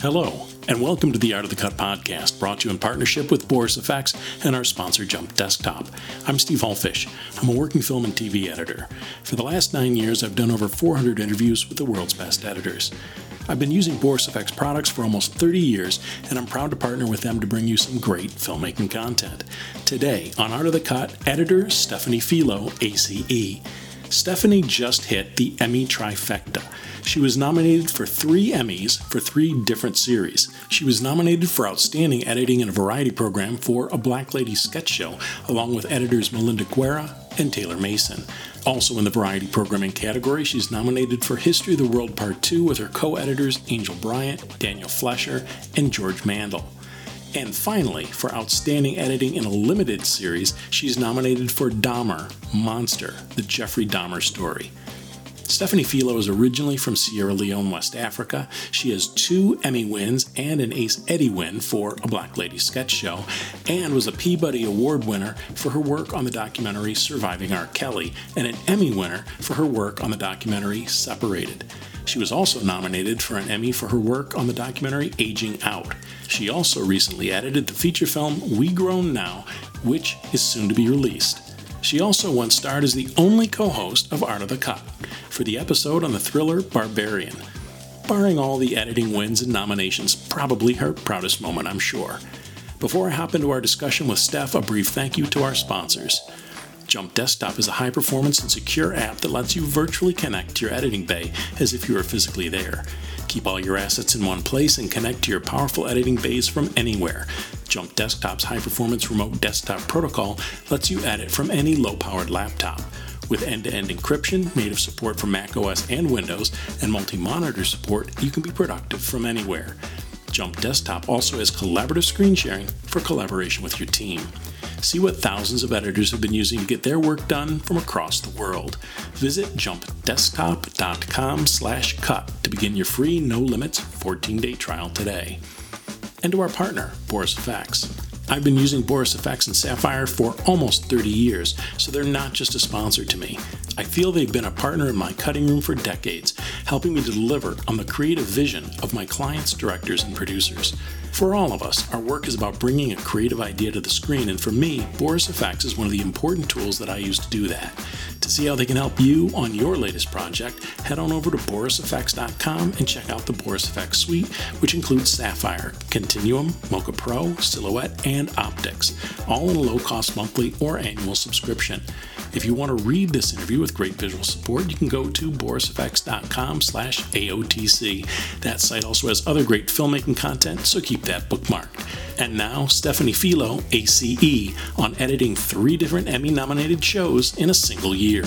Hello, and welcome to the Art of the Cut podcast, brought to you in partnership with Boris FX and our sponsor, Jump Desktop. I'm Steve Hullfish. I'm a working film and TV editor. For the last nine years, I've done over 400 interviews with the world's best editors. I've been using Boris FX products for almost 30 years, and I'm proud to partner with them to bring you some great filmmaking content. Today, on Art of the Cut, editor Stephanie Filo, ACE. Stephanie just hit the Emmy trifecta. She was nominated for three Emmys for three different series. She was nominated for Outstanding Editing in a Variety Program for A Black Lady Sketch Show, along with editors Malinda Guerra and Taylor Mason. Also in the Variety Programming category, she's nominated for History of the World Part 2 with her co editors Angel Bryant, Daniel Flesher, and George Mandl. And finally, for Outstanding Editing in a Limited Series, she's nominated for Dahmer Monster, the Jeffrey Dahmer story. Stephanie Filo is originally from Sierra Leone, West Africa. She has two Emmy wins and an Ace Eddie win for A Black Lady Sketch Show, and was a Peabody Award winner for her work on the documentary Surviving R. Kelly, and an Emmy winner for her work on the documentary Separated. She was also nominated for an Emmy for her work on the documentary Aging Out. She also recently edited the feature film We Grown Now, which is soon to be released. She also once starred as the only co host of Art of the Cut for the episode on the thriller Barbarian. Barring all the editing wins and nominations, probably her proudest moment, I'm sure. Before I hop into our discussion with Steph, a brief thank you to our sponsors. Jump Desktop is a high performance and secure app that lets you virtually connect to your editing bay as if you were physically there. Keep all your assets in one place and connect to your powerful editing bays from anywhere. Jump Desktop's high performance remote desktop protocol lets you edit from any low powered laptop. With end to end encryption, native support for macOS and Windows, and multi monitor support, you can be productive from anywhere. Jump Desktop also has collaborative screen sharing for collaboration with your team. See what thousands of editors have been using to get their work done from across the world. Visit jumpdesktop.com slash cut to begin your free no limits 14-day trial today. And to our partner, Boris FX. I've been using Boris FX and Sapphire for almost 30 years, so they're not just a sponsor to me. I feel they've been a partner in my cutting room for decades, helping me to deliver on the creative vision of my clients, directors, and producers. For all of us, our work is about bringing a creative idea to the screen, and for me, Boris FX is one of the important tools that I use to do that. To see how they can help you on your latest project, head on over to borisfx.com and check out the Boris FX suite, which includes Sapphire, Continuum, Mocha Pro, Silhouette, and Optics, all in a low cost monthly or annual subscription. If you want to read this interview with great visual support, you can go to borisfx.com slash AOTC. That site also has other great filmmaking content, so keep that bookmarked. And now, Stephanie Filo, ACE, on editing three different Emmy nominated shows in a single year.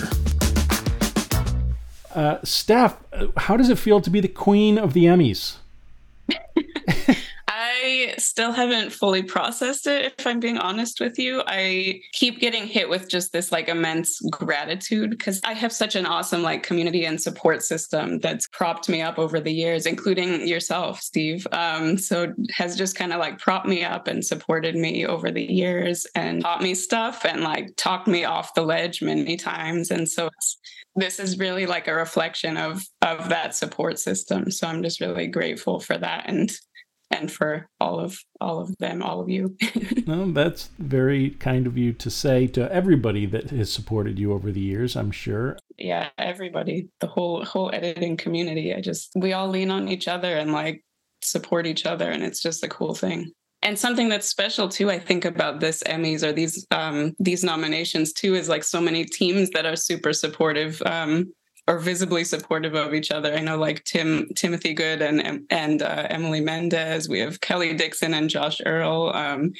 Uh, Steph, how does it feel to be the queen of the Emmys? I still haven't fully processed it, if I'm being honest with you. I keep getting hit with just this like immense gratitude because I have such an awesome like community and support system that's propped me up over the years, including yourself, Steve. Um, so has just kind of like propped me up and supported me over the years and taught me stuff and like talked me off the ledge many times. And so this is really like a reflection of of that support system. So I'm just really grateful for that and and for all of all of them, all of you. no, that's very kind of you to say to everybody that has supported you over the years, I'm sure. Yeah, everybody, the whole whole editing community. I just we all lean on each other and like support each other and it's just a cool thing. And something that's special too, I think about this Emmys or these um, these nominations too, is like so many teams that are super supportive. Um, are visibly supportive of each other. I know like Tim Timothy Good and and uh, Emily Mendez. We have Kelly Dixon and Josh Earl. Um,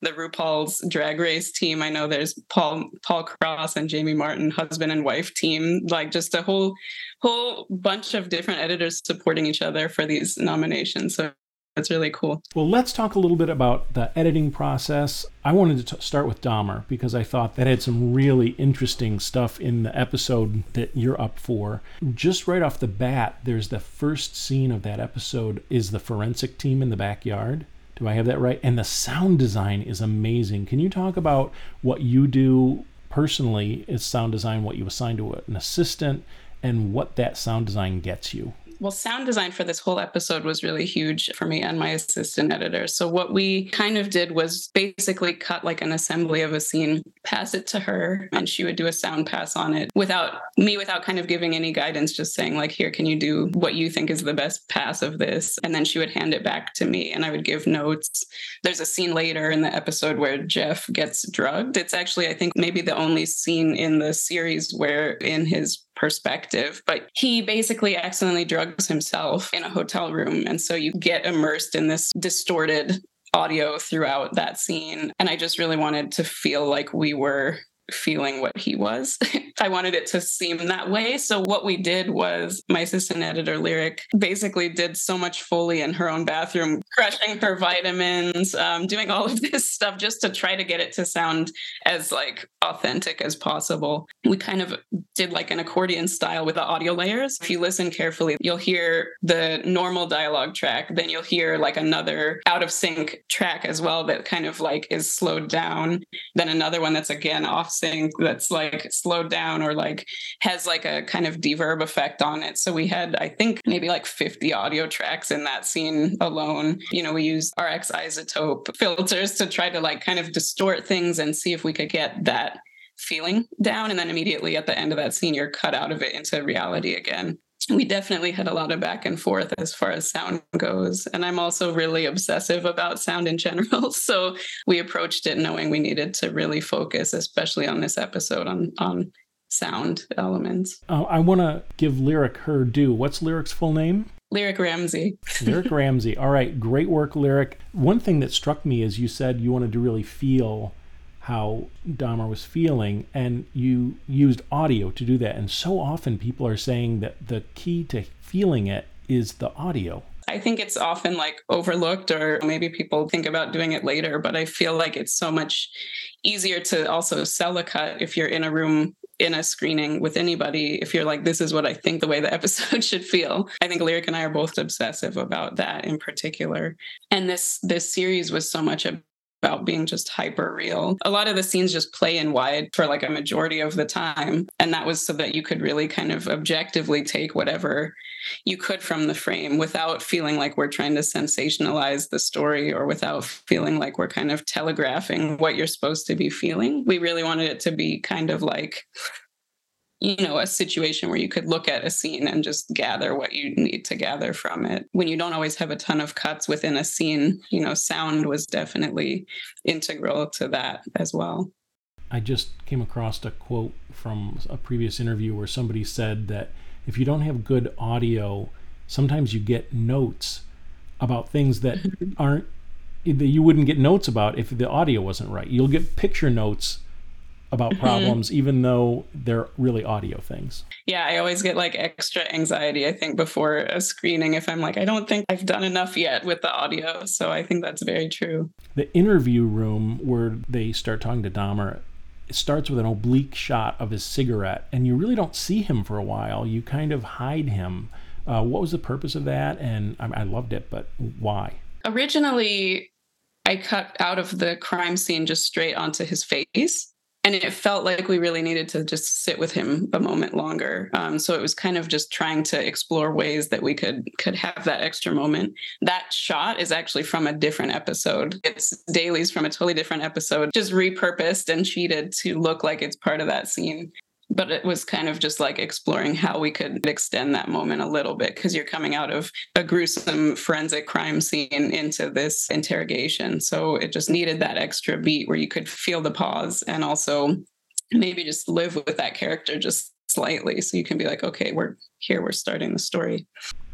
the RuPaul's Drag Race team. I know there's Paul Paul Cross and Jamie Martin, husband and wife team. Like just a whole whole bunch of different editors supporting each other for these nominations. So it's really cool. Well, let's talk a little bit about the editing process. I wanted to t- start with Dahmer because I thought that had some really interesting stuff in the episode that you're up for. Just right off the bat, there's the first scene of that episode is the forensic team in the backyard. Do I have that right? And the sound design is amazing. Can you talk about what you do personally as sound design, what you assign to an assistant, and what that sound design gets you. Well, sound design for this whole episode was really huge for me and my assistant editor. So, what we kind of did was basically cut like an assembly of a scene, pass it to her, and she would do a sound pass on it without me, without kind of giving any guidance, just saying, like, here, can you do what you think is the best pass of this? And then she would hand it back to me and I would give notes. There's a scene later in the episode where Jeff gets drugged. It's actually, I think, maybe the only scene in the series where in his perspective, but he basically accidentally drugs himself in a hotel room. And so you get immersed in this distorted audio throughout that scene. And I just really wanted to feel like we were feeling what he was. I wanted it to seem that way. So what we did was my assistant editor Lyric basically did so much Foley in her own bathroom, crushing her vitamins, um, doing all of this stuff just to try to get it to sound as like authentic as possible. We kind of did like an accordion style with the audio layers. If you listen carefully, you'll hear the normal dialogue track, then you'll hear like another out of sync track as well that kind of like is slowed down, then another one that's again off sync that's like slowed down or like has like a kind of deverb effect on it. So we had, I think, maybe like 50 audio tracks in that scene alone. You know, we used RX iZotope filters to try to like kind of distort things and see if we could get that feeling down. And then immediately at the end of that scene, you're cut out of it into reality again we definitely had a lot of back and forth as far as sound goes. And I'm also really obsessive about sound in general. So we approached it knowing we needed to really focus, especially on this episode, on on sound elements. Uh, I want to give Lyric her due. What's Lyric's full name? Lyric Ramsey. Lyric Ramsey. All right, great work, Lyric. One thing that struck me is you said you wanted to really feel how Dahmer was feeling, and you used audio to do that. And so often people are saying that the key to feeling it is the audio. I think it's often like overlooked, or maybe people think about doing it later, but I feel like it's so much easier to also sell a cut if you're in a room in a screening with anybody if you're like this is what i think the way the episode should feel i think lyric and i are both obsessive about that in particular and this this series was so much about being just hyper real. A lot of the scenes just play in wide for like a majority of the time. And that was so that you could really kind of objectively take whatever you could from the frame without feeling like we're trying to sensationalize the story or without feeling like we're kind of telegraphing what you're supposed to be feeling. We really wanted it to be kind of like you know a situation where you could look at a scene and just gather what you need to gather from it. When you don't always have a ton of cuts within a scene you know sound was definitely integral to that as well. I just came across a quote from a previous interview where somebody said that if you don't have good audio sometimes you get notes about things that mm-hmm. aren't that you wouldn't get notes about if the audio wasn't right. You'll get picture notes about mm-hmm. problems, mm-hmm. even though they're really audio things. Yeah, I always get like extra anxiety, I think, before a screening if I'm like, I don't think I've done enough yet with the audio. So I think that's very true. The interview room where they start talking to Dahmer. It starts with an oblique shot of his cigarette, and you really don't see him for a while. You kind of hide him. Uh, what was the purpose of that? And I, I loved it, but why? Originally, I cut out of the crime scene just straight onto his face and it felt like we really needed to just sit with him a moment longer. Um, so it was kind of just trying to explore ways that we could could have that extra moment. That shot is actually from a different episode. It's dailies from a totally different episode just repurposed and cheated to look like it's part of that scene but it was kind of just like exploring how we could extend that moment a little bit because you're coming out of a gruesome forensic crime scene into this interrogation. So it just needed that extra beat where you could feel the pause and also maybe just live with that character just slightly. So you can be like, okay, we're here, we're starting the story.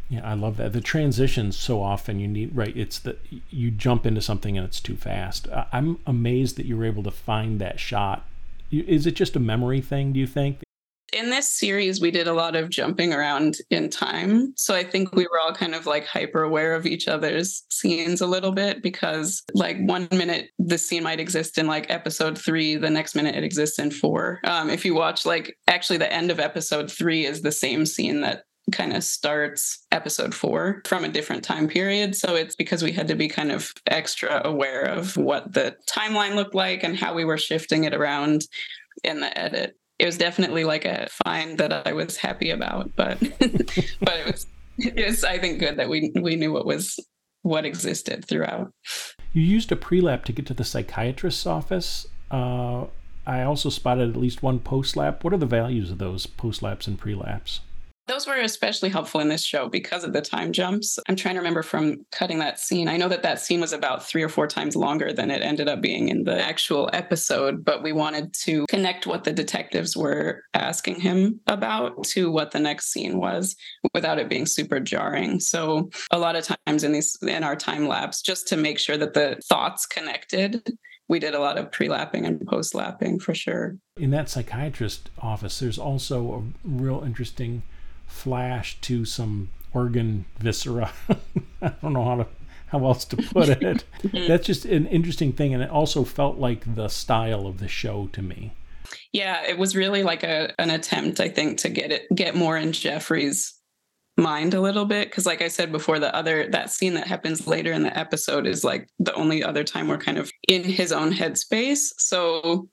Yeah, I love that. The transitions so often you need right. It's that you jump into something and it's too fast. I'm amazed that you were able to find that shot is it just a memory thing, do you think? In this series, we did a lot of jumping around in time. So I think we were all kind of like hyper aware of each other's scenes a little bit because, like, one minute the scene might exist in like episode three, the next minute it exists in four. Um, if you watch, like, actually, the end of episode three is the same scene that kind of starts episode four from a different time period. So it's because we had to be kind of extra aware of what the timeline looked like and how we were shifting it around in the edit. it was definitely like a find that I was happy about, but but it was it was I think good that we we knew what was what existed throughout. You used a pre-lap to get to the psychiatrist's office. Uh, I also spotted at least one post-lap. What are the values of those post-laps and pre-laps? Those were especially helpful in this show because of the time jumps. I'm trying to remember from cutting that scene. I know that that scene was about three or four times longer than it ended up being in the actual episode, but we wanted to connect what the detectives were asking him about to what the next scene was without it being super jarring. So a lot of times in these in our time lapse, just to make sure that the thoughts connected, we did a lot of pre-lapping and post-lapping for sure. In that psychiatrist office, there's also a real interesting flash to some organ viscera. I don't know how to how else to put it. That's just an interesting thing, and it also felt like the style of the show to me. Yeah, it was really like a an attempt, I think, to get it get more in Jeffrey's mind a little bit because like i said before the other that scene that happens later in the episode is like the only other time we're kind of in his own headspace so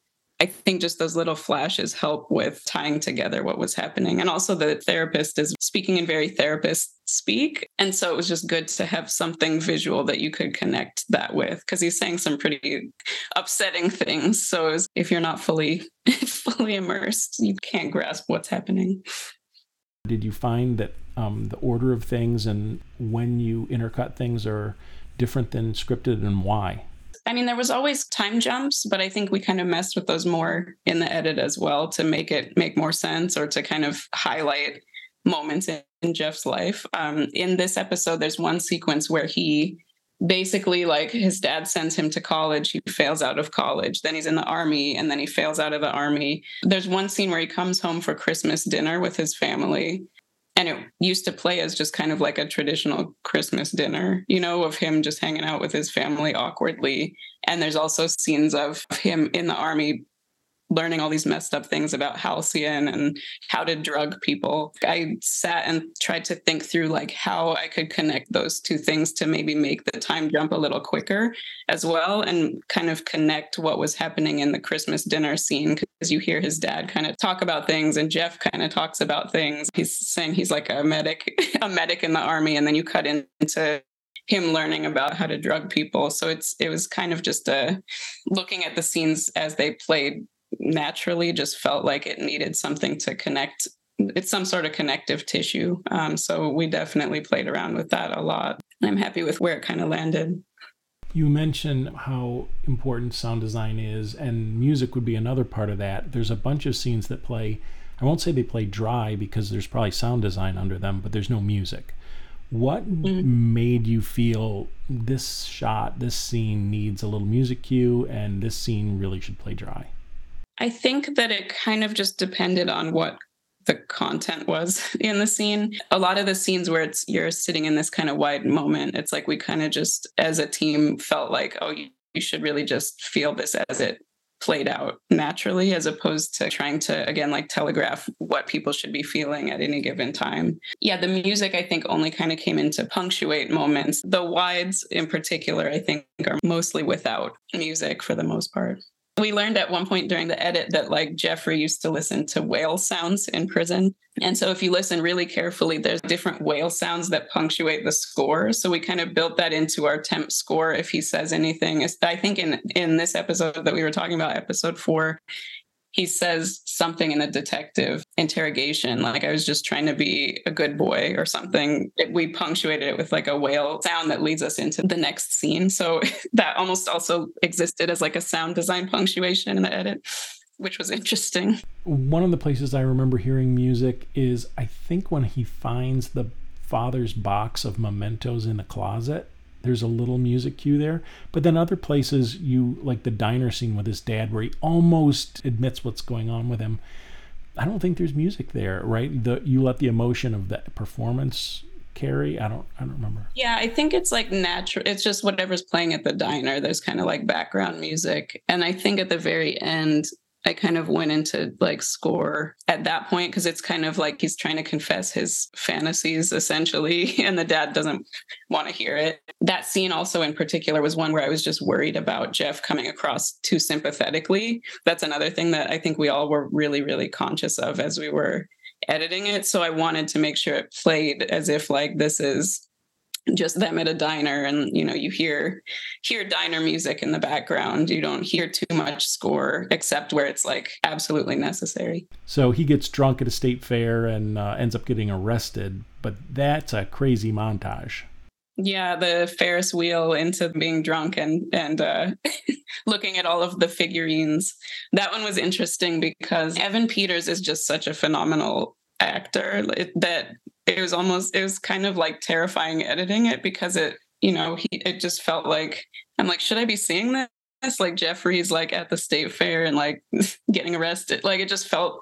I think just those little flashes help with tying together what was happening. And also, the therapist is speaking in very therapist speak. And so it was just good to have something visual that you could connect that with because he's saying some pretty upsetting things. So was, if you're not fully fully immersed, you can't grasp what's happening. Did you find that um, the order of things and when you intercut things are different than scripted and why? I mean, there was always time jumps, but I think we kind of messed with those more in the edit as well to make it make more sense or to kind of highlight moments in, in Jeff's life. Um, in this episode, there's one sequence where he basically like his dad sends him to college. He fails out of college. Then he's in the army and then he fails out of the army. There's one scene where he comes home for christmas dinner with his family and it used to play as just kind of like a traditional Christmas dinner, you know, of him just hanging out with his family awkwardly. And there's also scenes of him in the army learning all these messed up things about Halcion and how to drug people. I sat and tried to think through like how i could connect those two things to maybe make the time jump a little quicker as well and kind of connect what was happening in the christmas dinner scene. Because you hear his dad kind of talk about things and jeff kind of talks about things. He's saying he's like a medic a medic in the army and then you cut into him learning about how to drug people. So it's it was kind of just a uh, looking at the scenes as they played naturally just felt like it needed something to connect it's some sort of connective tissue. Um, so we definitely played around with that a lot. I'm happy with where it kind of landed. You mentioned how important sound design is and music would be another part of that. There's a bunch of scenes that play i won't say they play dry because there's probably sound design under them but there's no music. What mm-hmm. made you feel this shot this scene needs a little music cue and this scene really should play dry I think that it kind of just depended on what the content was in the scene. A lot of the scenes where it's you're sitting in this kind of wide moment, it's like we kind of just as a team felt like, oh, you, you should really just feel this as it played out naturally as opposed to trying to again like telegraph what people should be feeling at any given time. Yeah the music i think only kind of came in to punctuate moments. The wides in particular i think are mostly without music for the most part we learned at one point during the edit that like Jeffrey used to listen to whale sounds in prison. And so if you listen really carefully, there's different whale sounds that punctuate the score. So we kind of built that into our temp score if he says anything. I think in in this episode that we were talking about, episode four, he says something in a detective interrogation, like I was just trying to be a good boy or something. It, we punctuated it with like a whale sound that leads us into the next scene. So that almost also existed as like a sound design punctuation in the edit, which was interesting. One of the places I remember hearing music is I think when he finds the father's box of mementos in the closet there's a little music cue there. But then other places, you like the diner scene with his dad, where he almost admits what's going on with him. I don't think there's music there, right? The you let the emotion of the performance carry. I don't I don't remember. Yeah, I think it's like natural. It's just whatever's playing at the diner. There's kind of like background music, and I think at the very end I kind of went into like score at that point because it's kind of like he's trying to confess his fantasies essentially, and the dad doesn't want to hear it. That scene also in particular was one where I was just worried about Jeff coming across too sympathetically. That's another thing that I think we all were really, really conscious of as we were editing it. So I wanted to make sure it played as if like this is just them at a diner and you know you hear hear diner music in the background. You don't hear too much score except where it's like absolutely necessary. So he gets drunk at a state fair and uh, ends up getting arrested but that's a crazy montage. Yeah the ferris wheel into being drunk and and uh, looking at all of the figurines. That one was interesting because evan peters is just such a phenomenal actor that it was almost it was kind of like terrifying editing it because it you know he it just felt like i'm like should i be seeing this? Like jeffrey's like at the state fair and like getting arrested. Like it just felt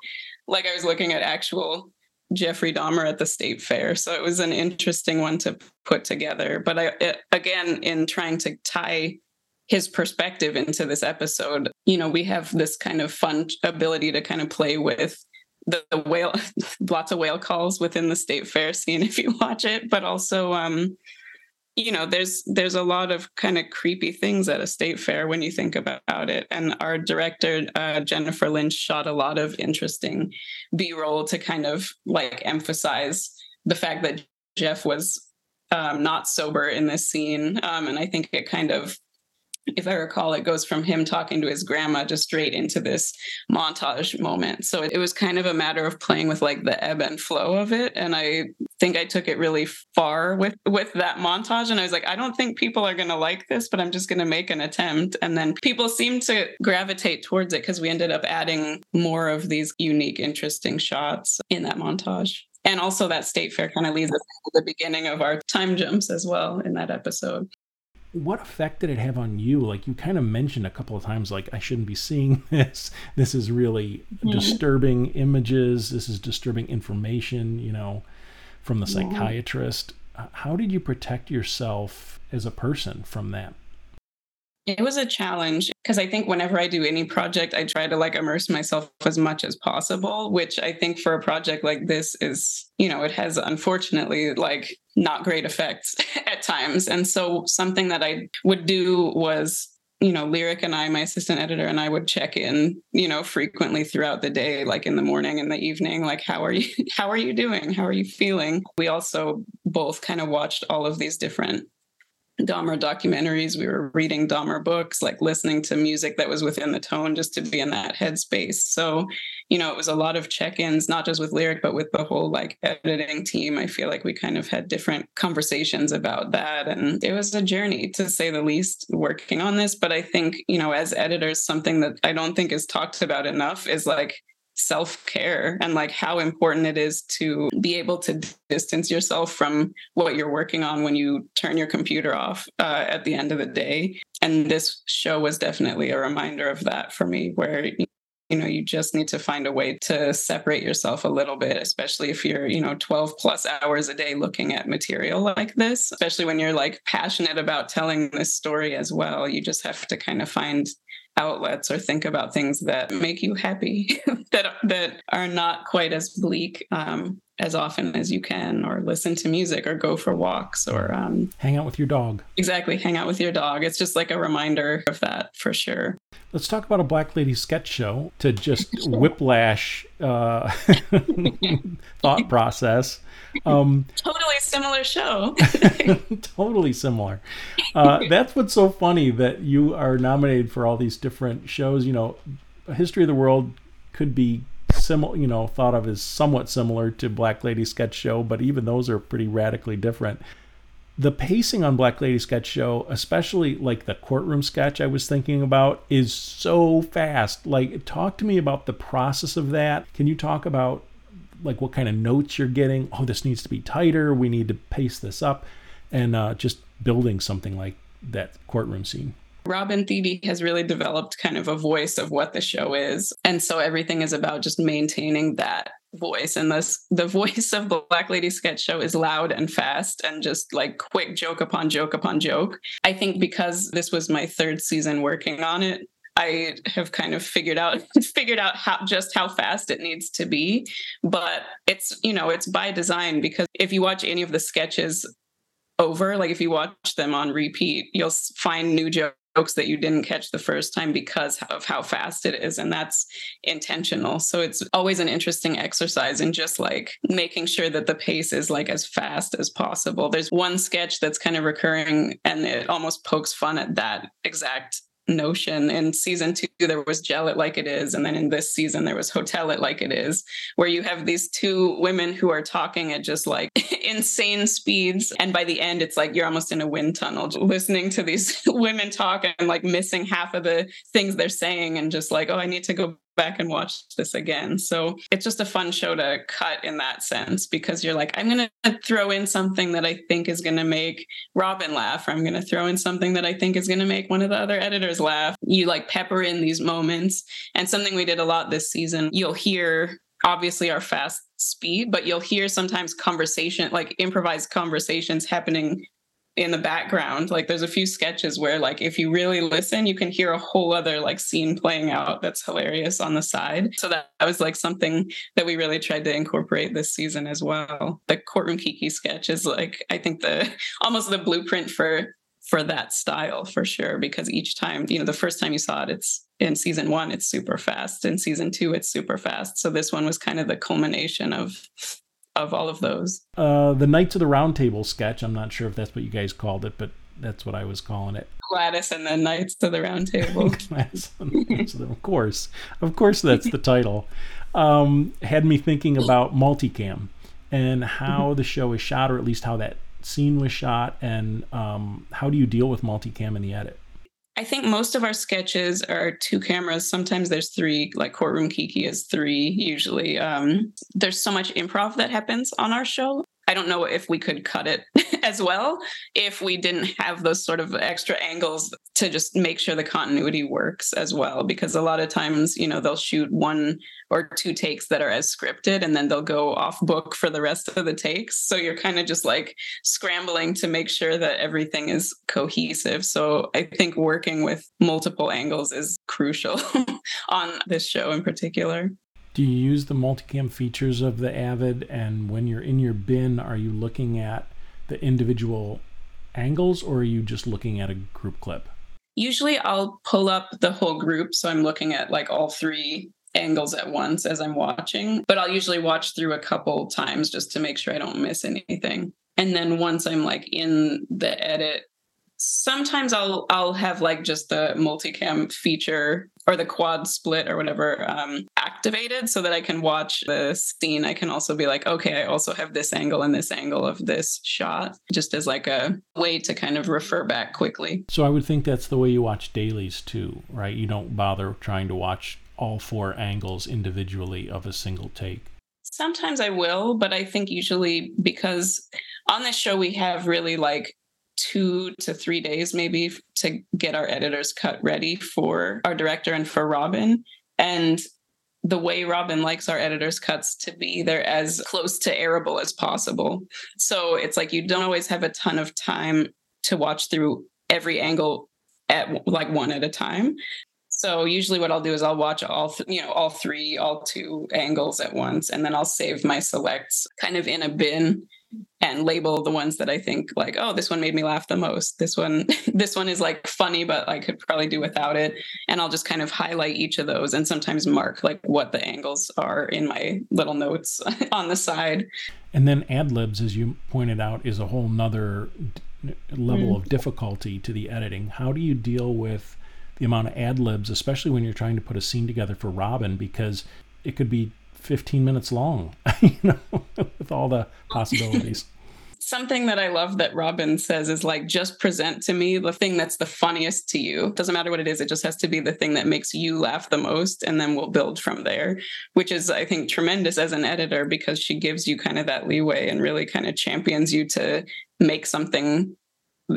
like i was looking at actual jeffrey dahmer at the state fair. So it was an interesting one to put together. But i it, again in trying to tie his perspective into this episode you know we have this kind of fun ability to kind of play with the, the whale lots of whale calls within the state fair scene if you watch it but also um you know there's there's a lot of kind of creepy things at a state fair when you think about it. And our director uh, jennifer lynch shot a lot of interesting b-roll to kind of like emphasize the fact that jeff was um, not sober in this scene. Um, and i think it kind of if I recall, it goes from him talking to his grandma just straight into this montage moment. So it was kind of a matter of playing with like the ebb and flow of it. And I think I took it really far with with that montage. And I was like, I don't think people are gonna like this, but I'm just gonna make an attempt. And then people seemed to gravitate towards it because we ended up adding more of these unique, interesting shots in that montage. And also that state fair kind of leads us to the beginning of our time jumps as well in that episode what effect did it have on you? Like you kind of mentioned a couple of times, like I shouldn't be seeing this. This is really mm-hmm. disturbing images. This is disturbing information. You know, from the psychiatrist. How did you protect yourself as a person from that? It was a challenge because I think whenever I do any project, I try to like immerse myself as much as possible, which I think for a project like this is, you know, it has unfortunately like not great effects at times. And so something that I would do was you know, Lyric and I, my assistant editor, and I would check in, you know, frequently throughout the day, like in the morning and the evening, like how are you how are you doing? How are you feeling? We also both kind of watched all of these different Dahmer documentaries. We were reading Dahmer books, like listening to music that was within the tone just to be in that headspace. So, you know, it was a lot of check ins, not just with Lyric, but with the whole like editing team. I feel like we kind of had different conversations about that. And it was a journey to say the least working on this. But I think, you know, as editors, something that I don't think is talked about enough is like self care and like how important it is to be able to distance yourself from what you're working on when you turn your computer off uh, at the end of the day. And this show was definitely a reminder of that for me, where you know you just need to find a way to separate yourself a little bit especially if you're you know 12 plus hours a day looking at material like this especially when you're like passionate about telling this story as well you just have to kind of find outlets or think about things that make you happy that that are not quite as bleak um, as often as you can or listen to music or go for walks or um, hang out with your dog exactly hang out with your dog it's just like a reminder of that for sure let's talk about a black lady sketch show to just whiplash uh, thought process um, totally similar show. totally similar. Uh, that's what's so funny that you are nominated for all these different shows. You know, History of the World could be similar, you know, thought of as somewhat similar to Black Lady Sketch Show, but even those are pretty radically different. The pacing on Black Lady Sketch Show, especially like the courtroom sketch I was thinking about, is so fast. Like, talk to me about the process of that. Can you talk about like what kind of notes you're getting. Oh, this needs to be tighter. We need to pace this up, and uh, just building something like that courtroom scene. Robin Thede has really developed kind of a voice of what the show is. And so everything is about just maintaining that voice. And this the voice of the Black Lady sketch show is loud and fast and just like quick joke upon joke upon joke. I think because this was my third season working on it, I have kind of figured out figured out how just how fast it needs to be. But it's you know it's by design because if you watch any of the sketches over, like if you watch them on repeat, you'll find new jokes jokes that you didn't catch the first time because of how fast it is and that's intentional. So it's always an interesting exercise in just like making sure that the pace is like as fast as possible. There's one sketch that's kind of recurring and it almost pokes fun at that exact notion. In season two, there was Gel It Like It Is. And then in this season, there was Hotel It Like It Is, where you have these two women who are talking at just like insane speeds. And by the end, it's like you're almost in a wind tunnel listening to these women talk and like missing half of the things they're saying and just like, oh, I need to go back and watch this again. So it's just a fun show to cut in that sense because you're like, I'm going to throw in something that I think is going to make Robin laugh, or I'm going to throw in something that I think is going to make one of the other editors laugh. You like pepper in these moments. And something we did a lot this season, you'll hear obviously our fast speed, but you'll hear sometimes conversation, like improvised conversations happening in the background like there's a few sketches where like if you really listen you can hear a whole other like scene playing out that's hilarious on the side. So that, was like something that we really tried to incorporate this season as well. The courtroom kiki sketch is like i think the almost the blueprint for for that style for sure because each time you know the first time you saw it it's in season one it's super fast. In season two it's super fast. So this one was kind of the culmination of of all of those. Uh, the Knights of the Round Table sketch. I'm not sure if that's what you guys called it, but that's what I was calling it. Gladys and the Knights of the Round Table. of course, of course, that's the title. Um, had me thinking about multicam and how the show is shot, or at least how that scene was shot, and um, how do you deal with multicam in the edit? I think most of our sketches are two cameras. Sometimes there's three, like Courtroom Kiki is three usually. Um, there's so much improv that happens on our show. I don't know if we could cut it as well if we didn't have those sort of extra angles to just make sure the continuity works as well. Because a lot of times, you know, they'll shoot one or two takes that are as scripted and then they'll go off book for the rest of the takes. So you're kind of just like scrambling to make sure that everything is cohesive. So I think working with multiple angles is crucial on this show in particular. Do you use the multicam features of the Avid? And when you're in your bin, are you looking at the individual angles or are you just looking at a group clip? Usually I'll pull up the whole group. So I'm looking at like all three angles at once as I'm watching, but I'll usually watch through a couple times just to make sure I don't miss anything. And then once I'm like in the edit, sometimes I'll I'll have like just the multicam feature or the quad split or whatever um, activated so that I can watch the scene. I can also be like, okay, I also have this angle and this angle of this shot, just as like a way to kind of refer back quickly. So I would think that's the way you watch dailies too, right? You don't bother trying to watch all four angles individually of a single take. Sometimes I will, but I think usually because on this show we have really like two to three days maybe to get our editors cut ready for our director and for Robin. And the way Robin likes our editors' cuts to be, they're as close to airable as possible. So it's like you don't always have a ton of time to watch through every angle at like one at a time. So usually what I'll do is I'll watch all th- you know all three all two angles at once and then I'll save my selects kind of in a bin and label the ones that I think like, oh, this one made me laugh the most. This one, this one is like funny, but I could probably do without it. And I'll just kind of highlight each of those and sometimes mark like what the angles are in my little notes on the side. And then ad libs, as you pointed out, is a whole nother level mm. of difficulty to the editing. How do you deal with the amount of ad libs, especially when you're trying to put a scene together for Robin, because it could be 15 minutes long, you know, with all the possibilities. Something that I love that Robin says is like, just present to me the thing that's the funniest to you. Doesn't matter what it is, it just has to be the thing that makes you laugh the most. And then we'll build from there, which is, I think, tremendous as an editor because she gives you kind of that leeway and really kind of champions you to make something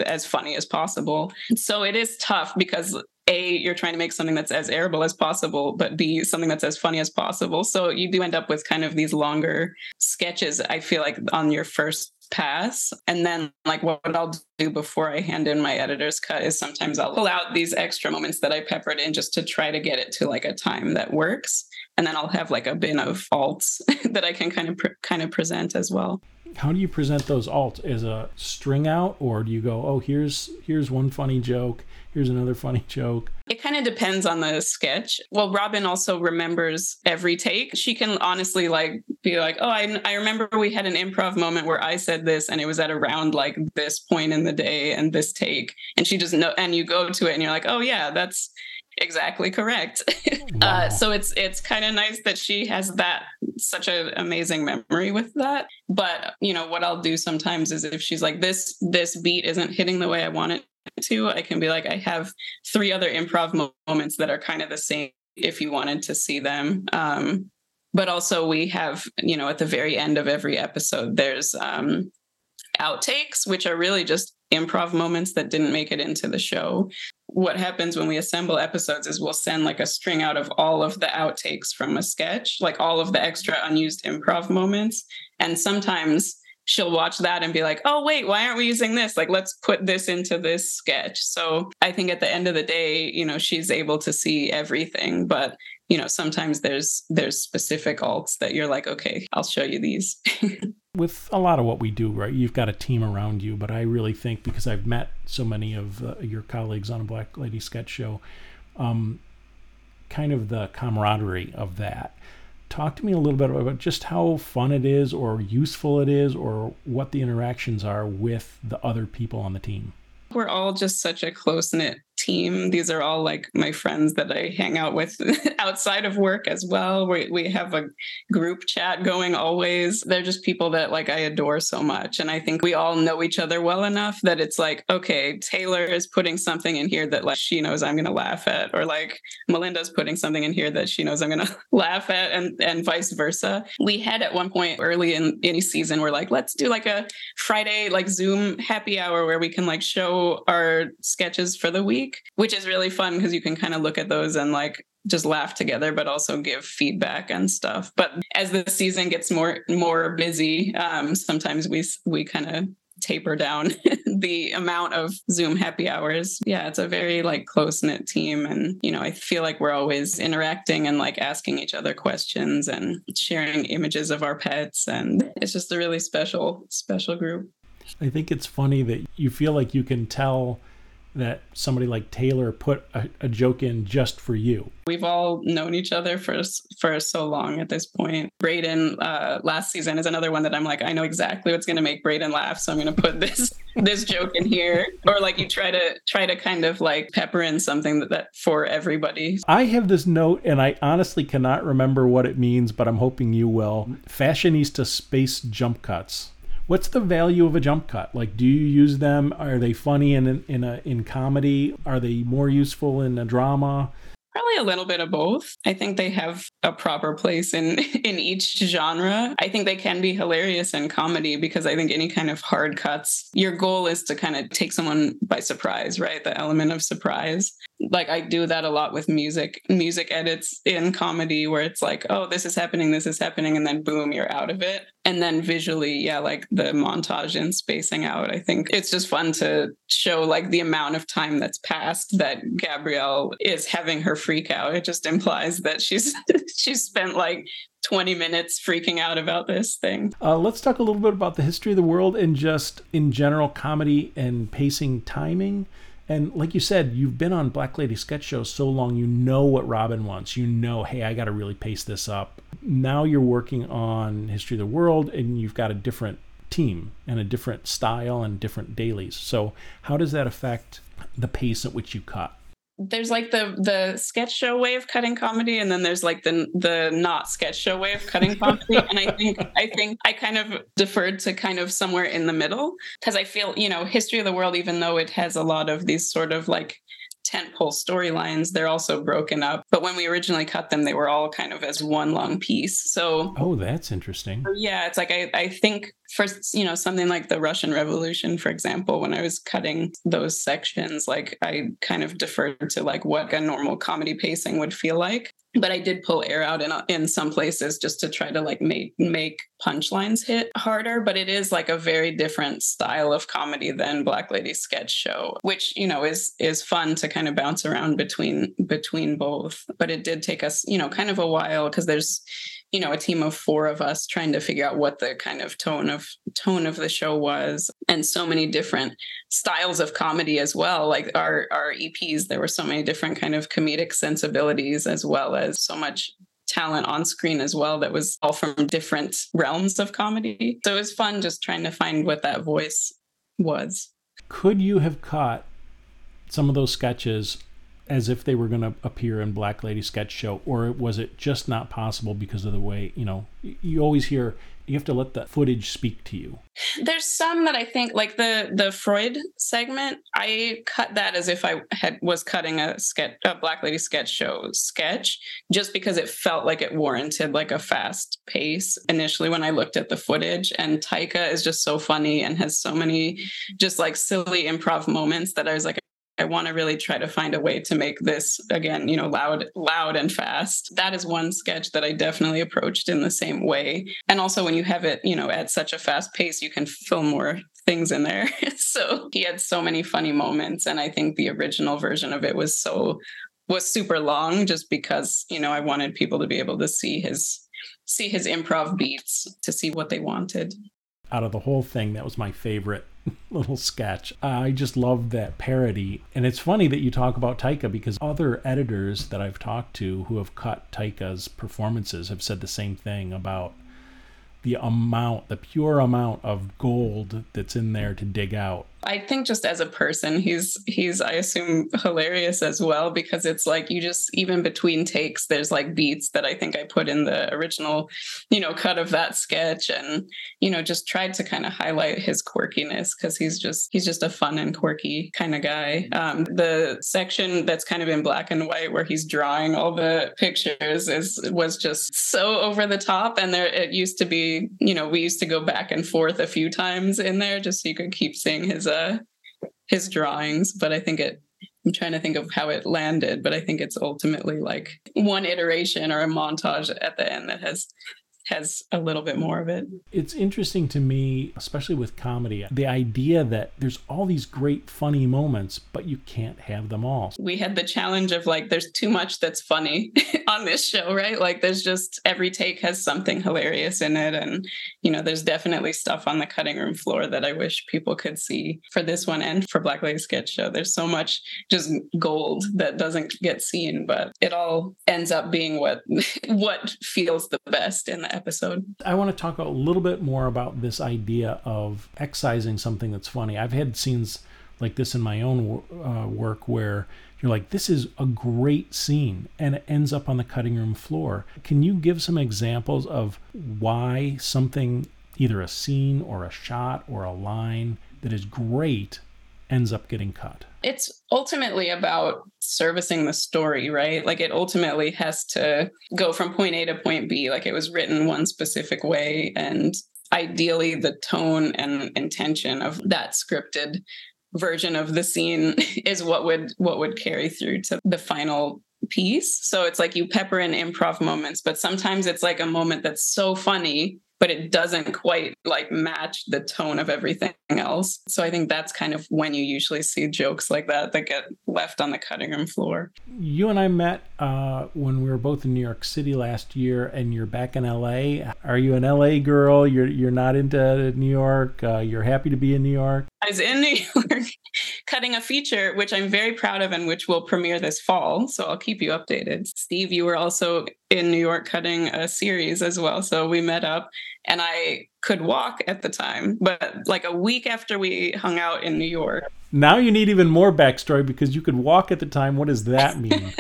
as funny as possible. So it is tough because a you're trying to make something that's as airable as possible but b something that's as funny as possible so you do end up with kind of these longer sketches i feel like on your first pass. And then, like, what I'll do before I hand in my editor's cut is sometimes I'll pull out these extra moments that I peppered in just to try to get it to like a time that works. And then I'll have like a bin of faults that I can kind of pre- kind of present as well. How do you present those alts as a string out, or do you go, oh, here's here's one funny joke, here's another funny joke? It kind of depends on the sketch. Well, Robin also remembers every take. She can honestly like be like, "Oh, I I remember we had an improv moment where I said this and it was at around like this point in the day and this take." And she just know and you go to it and you're like, "Oh yeah, that's exactly correct." Uh, wow. uh, so it's it's kind of nice that she has that such an amazing memory with that. But, you know, what I'll do sometimes is if she's like this this beat isn't hitting the way I want it to, I can be like, I have three other improv moments that are kind of the same if you wanted to see them. Um, but also, we have, you know, at the very end of every episode, there's um, outtakes, which are really just improv moments that didn't make it into the show. What happens when we assemble episodes is we'll send like a string out of all of the outtakes from a sketch, like all of the extra unused improv moments. And sometimes she'll watch that and be like, oh, wait, why aren't we using this? Like, let's put this into this sketch. So I think at the end of the day, you know, she's able to see everything. But, you know, sometimes there's there's specific alts that you're like, okay, I'll show you these. With a lot of what we do, right? You've got a team around you, but I really think because I've met so many of uh, your colleagues on a Black Lady sketch show, um, kind of the camaraderie of that talk to me a little bit about just how fun it is or useful it is or what the interactions are with the other people on the team. We're all just such a close knit team. These are all like my friends that I hang out with outside of work as well. We we have a group chat going always. They're just people that like I adore so much and I think we all know each other well enough that it's like okay, Taylor is putting something in here that like she knows I'm going to laugh at or like Malinda's putting something in here that she knows I'm going to laugh at and and vice versa. We had at one point early in any season we're like let's do like a Friday like Zoom happy hour where we can like show our sketches for the week which is really fun because you can kind of look at those and like just laugh together but also give feedback and stuff. But as the season gets more more busy um, sometimes we we kind of taper down the amount of zoom happy hours. Yeah it's a very like close knit team and you know i feel like we're always interacting and like asking each other questions and sharing images of our pets and it's just a really special special group. I think it's funny that you feel like you can tell that somebody like Taylor put a, a, joke in just for you. We've all known each other for for so long at this point. Braden uh, last season is another one that I'm like, I know exactly what's going to make Braden laugh, so I'm going to put this this joke in here. Or like you try to try to kind of like pepper in something that, that for everybody. I have this note, and I honestly cannot remember what it means, but I'm hoping you will. Fashionista space jump cuts what's the value of a jump cut? Like, do you use them? Are they funny in in a in comedy? Are they more useful in a drama? Probably a little bit of both. I think they have a proper place in in each genre. I think they can be hilarious in comedy because I think any kind of hard cuts, your goal is to kind of take someone by surprise, right? The element of surprise. Like I do that a lot with music, music edits in comedy where it's like, oh, this is happening, this is happening, and then boom, you're out of it. And then visually, yeah, like the montage and spacing out. I think it's just fun to show like the amount of time that's passed that Gabrielle is having her freak out. It just implies that she's she's spent like 20 minutes freaking out about this thing. Uh, let's talk a little bit about the history of the world and just in general comedy and pacing timing. And like you said, you've been on Black Lady sketch Show so long, you know what Robin wants. You know, hey, I got to really pace this up. Now you're working on History of the World and you've got a different team and a different style and different dailies. So, how does that affect the pace at which you cut? there's like the the sketch show way of cutting comedy and then there's like the the not sketch show way of cutting comedy and i think i think i kind of deferred to kind of somewhere in the middle because i feel you know history of the world even though it has a lot of these sort of like tentpole storylines, they're also broken up. But when we originally cut them, they were all kind of as one long piece. So Oh, that's interesting. Yeah, it's like I, I think for you know, something like the Russian Revolution, for example, when I was cutting those sections, like I kind of deferred to like what a normal comedy pacing would feel like. But I did pull air out in uh, in some places just to try to like make make punchlines hit harder. But it is like a very different style of comedy than Black Lady Sketch Show, which you know is is fun to kind of bounce around between between both. But it did take us you know kind of a while because there's you know a team of four of us trying to figure out what the kind of tone of tone of the show was and so many different styles of comedy as well. Like our our eps there were so many different kind of comedic sensibilities as well as so much talent on screen as well that was all from different realms of comedy. So it was fun just trying to find what that voice was. Could you have caught some of those sketches as if they were going to appear in Black Lady Sketch Show, or was it just not possible because of the way you know? You always hear you have to let the footage speak to you. There's some that I think, like the the Freud segment, I cut that as if I had was cutting a sketch, a Black Lady Sketch Show sketch, just because it felt like it warranted like a fast pace initially when I looked at the footage. And Taika is just so funny and has so many just like silly improv moments that I was like, I want to really try to find a way to make this again, you know, loud, loud and fast. That is one sketch that I definitely approached in the same way. And also when you have it, you know, at such a fast pace, you can film more things in there. so he had so many funny moments. And I think the original version of it was so was super long just because, you know, I wanted people to be able to see his see his improv beats to see what they wanted. Out of the whole thing, that was my favorite little sketch. I just love that parody. And it's funny that you talk about Taika because other editors that I've talked to who have cut Taika's performances have said the same thing about the amount, the pure amount of gold that's in there to dig out. I think just as a person, he's he's I assume hilarious as well because it's like you just even between takes, there's like beats that I think I put in the original, you know, cut of that sketch, and you know, just tried to kind of highlight his quirkiness because he's just he's just a fun and quirky kind of guy. Um, the section that's kind of in black and white where he's drawing all the pictures is was just so over the top, and there it used to be, you know, we used to go back and forth a few times in there just so you could keep seeing his uh, his drawings, but I think it I'm trying to think of how it landed, but I think it's ultimately like one iteration or a montage at the end that has has a little bit more of it. It's interesting to me, especially with comedy, the idea that there's all these great funny moments, but you can't have them all. We had the challenge of like, there's too much that's funny on this show, right? Like, there's just every take has something hilarious in it. And, you know, there's definitely stuff on the cutting room floor that I wish people could see for this one and for Black Lady Sketch Show. There's so much just gold that doesn't get seen, but it all ends up being what what feels the best in the episode. I want to talk a little bit more about this idea of excising something that's funny. I've had scenes like this in my own uh, work where you're like, this is a great scene, and it ends up on the cutting room floor. Can you give some examples of why something, either a scene or a shot or a line that is great, ends up getting cut? It's ultimately about servicing the story, right? Like it ultimately has to go from point A to point B. Like it was written one specific way. And ideally, the tone and intention of that scripted version of the scene is what would what would carry through to the final piece so it's like you pepper in improv moments but sometimes it's like a moment that's so funny but it doesn't quite like match the tone of everything else. So I think that's kind of when you usually see jokes like that that get left on the cutting room floor. You and I met uh, when we were both in New York City last year, and you're back in LA. Are you an LA girl? You're you're not into New York. Uh, you're happy to be in New York. I was in New York cutting a feature, which I'm very proud of and which will premiere this fall. So I'll keep you updated. Steve, you were also in New York cutting a series as well. So we met up and I could walk at the time, but like a week after we hung out in New York. Now you need even more backstory because you could walk at the time. What does that mean?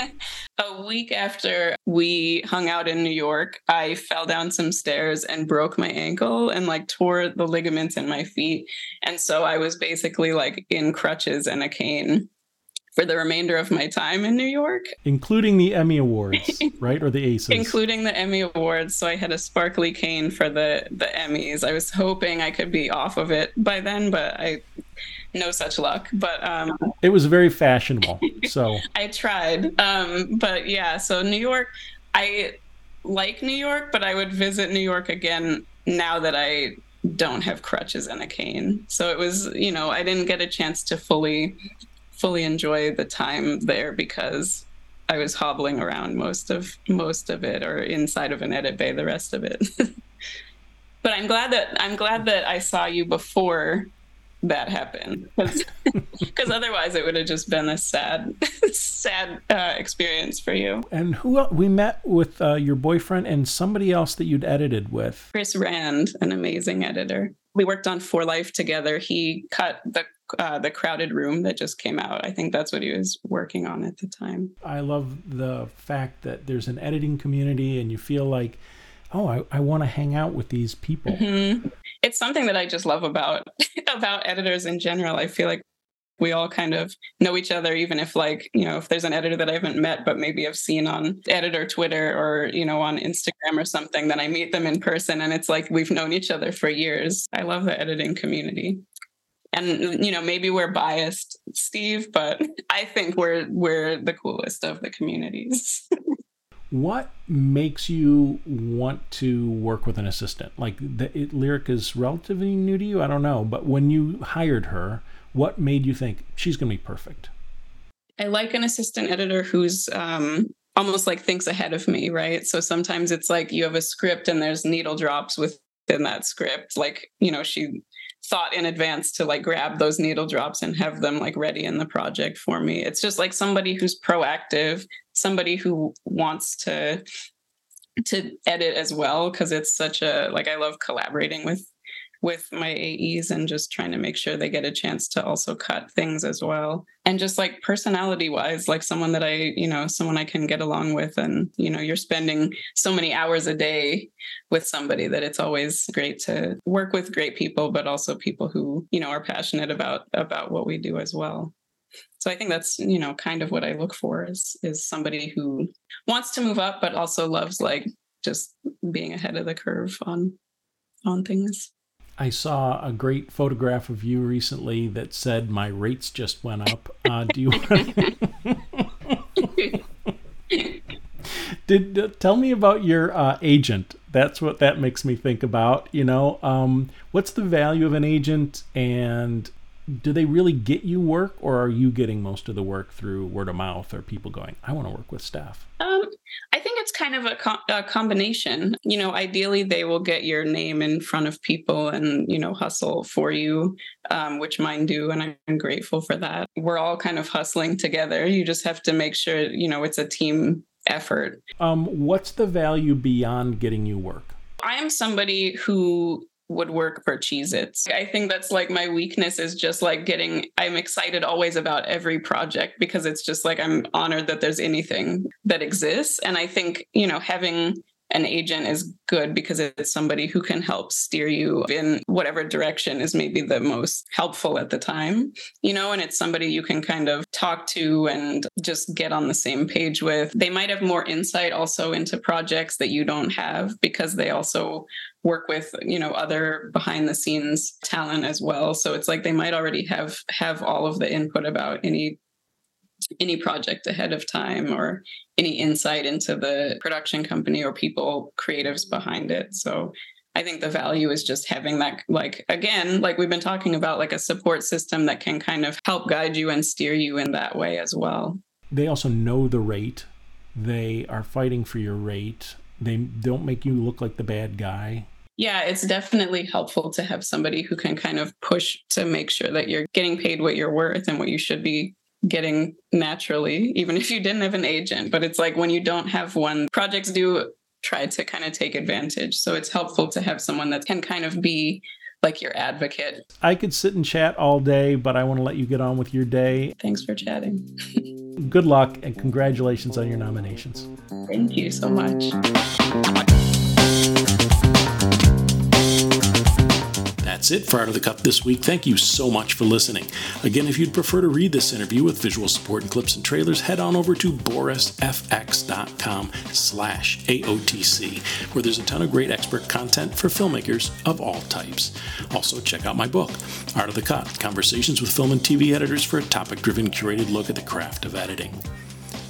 a week after we hung out in New York, I fell down some stairs and broke my ankle and like tore the ligaments in my feet. And so I was basically like in crutches and a cane for the remainder of my time in New York, including the Emmy Awards, right, or the Aces, including the Emmy Awards. So I had a sparkly cane for the the Emmys. I was hoping I could be off of it by then, but I no such luck. But um, it was very fashionable. So I tried. Um, but yeah, so New York I like New York, but I would visit New York again now that I don't have crutches and a cane. So it was, you know, I didn't get a chance to fully fully enjoy the time there because I was hobbling around most of most of it or inside of an edit bay the rest of it. but I'm glad that I'm glad that I saw you before that happened because otherwise it would have just been a sad sad uh, experience for you and who else? we met with uh, your boyfriend and somebody else that you'd edited with chris rand an amazing editor we worked on for life together he cut the uh, the crowded room that just came out i think that's what he was working on at the time i love the fact that there's an editing community and you feel like oh i, I want to hang out with these people mm-hmm it's something that I just love about about editors in general. I feel like we all kind of know each other, even if like, you know, if there's an editor that I haven't met, but maybe I've seen on editor Twitter or, you know, on Instagram or something, then I meet them in person and it's like we've known each other for years. I love the editing community. And you know, maybe we're biased, Steve, but I think we're we're the coolest of the communities. what makes you want to work with an assistant? Like the it, Lyric is relatively new to you, I don't know, but when you hired her, what made you think she's going to be perfect? I like an assistant editor who's um, almost like thinks ahead of me, right? So sometimes it's like you have a script and there's needle drops within that script. Like, you know, she thought in advance to like grab those needle drops and have them like ready in the project for me. It's just like somebody who's proactive somebody who wants to to edit as well because it's such a like I love collaborating with with my AEs and just trying to make sure they get a chance to also cut things as well. And just like personality wise, like someone that I, you know, someone I can get along with. And, you know, you're spending so many hours a day with somebody that it's always great to work with great people, but also people who, you know, are passionate about about what we do as well so i think that's you know kind of what i look for is is somebody who wants to move up but also loves like just being ahead of the curve on on things I saw a great photograph of you recently that said my rates just went up. Uh, do you? Did uh, tell me about your uh, agent? That's what that makes me think about. You know, um, what's the value of an agent, and do they really get you work or are you getting most of the work through word of mouth or people going i want to work with Steph um, i think kind of a, com- a, combination. You know ideally they will get your name in front of people and you know hustle for you um, which mine do and i'm grateful for that. We're all kind of hustling together. You just have to make sure you know it's a team effort. Um, what's the value beyond getting you work? I am somebody who would work for Cheez Its. I think that's like my weakness is just like getting, I'm excited always about every project because it's just like I'm honored that there's anything that exists. And I think, you know, having an agent is good because it's somebody who can help steer you in whatever direction is maybe the most helpful at the time, you know, and it's somebody you can kind of talk to and just get on the same page with. They might have more insight also into projects that you don't have because they also work with you know other behind the scenes talent as well so it's like they might already have have all of the input about any any project ahead of time or any insight into the production company or people creatives behind it. So i think the value is just having that like again like we've been talking about like a support system that can kind of help guide you and steer you in that way as well. They also know the rate. They are fighting for your rate. They don't make you look like the bad guy. Yeah, it's definitely helpful to have somebody who can kind of push to make sure that you're getting paid what you're worth and what you should be getting naturally, even if you didn't have an agent. But it's like when you don't have one, projects do try to kind of take advantage. So it's helpful to have someone that can kind of be like your advocate. I could sit and chat all day, but I want to let you get on with your day. Thanks for chatting. Good luck and congratulations on your nominations. Thank you so much. That's it for Art of the Cut this week. Thank you so much for listening. Again, if you'd prefer to read this interview with visual support and clips and trailers, head on over to borisfx.com slash AOTC, where there's a ton of great expert content for filmmakers of all types. Also, check out my book, Art of the Cut, Conversations with Film and TV Editors for a topic-driven curated look at the craft of editing.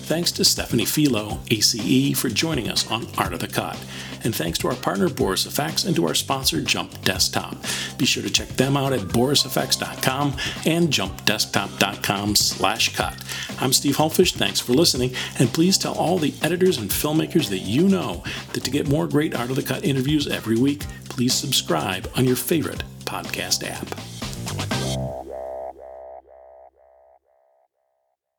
Thanks to Stephanie Filo, ACE, for joining us on Art of the Cut. And thanks to our partner Boris FX and to our sponsor Jump Desktop. Be sure to check them out at borisfx.com and jumpdesktop.com slash cut. I'm Steve Hullfish. Thanks for listening. And please tell all the editors and filmmakers that you know that to get more great Art of the Cut interviews every week, please subscribe on your favorite podcast app.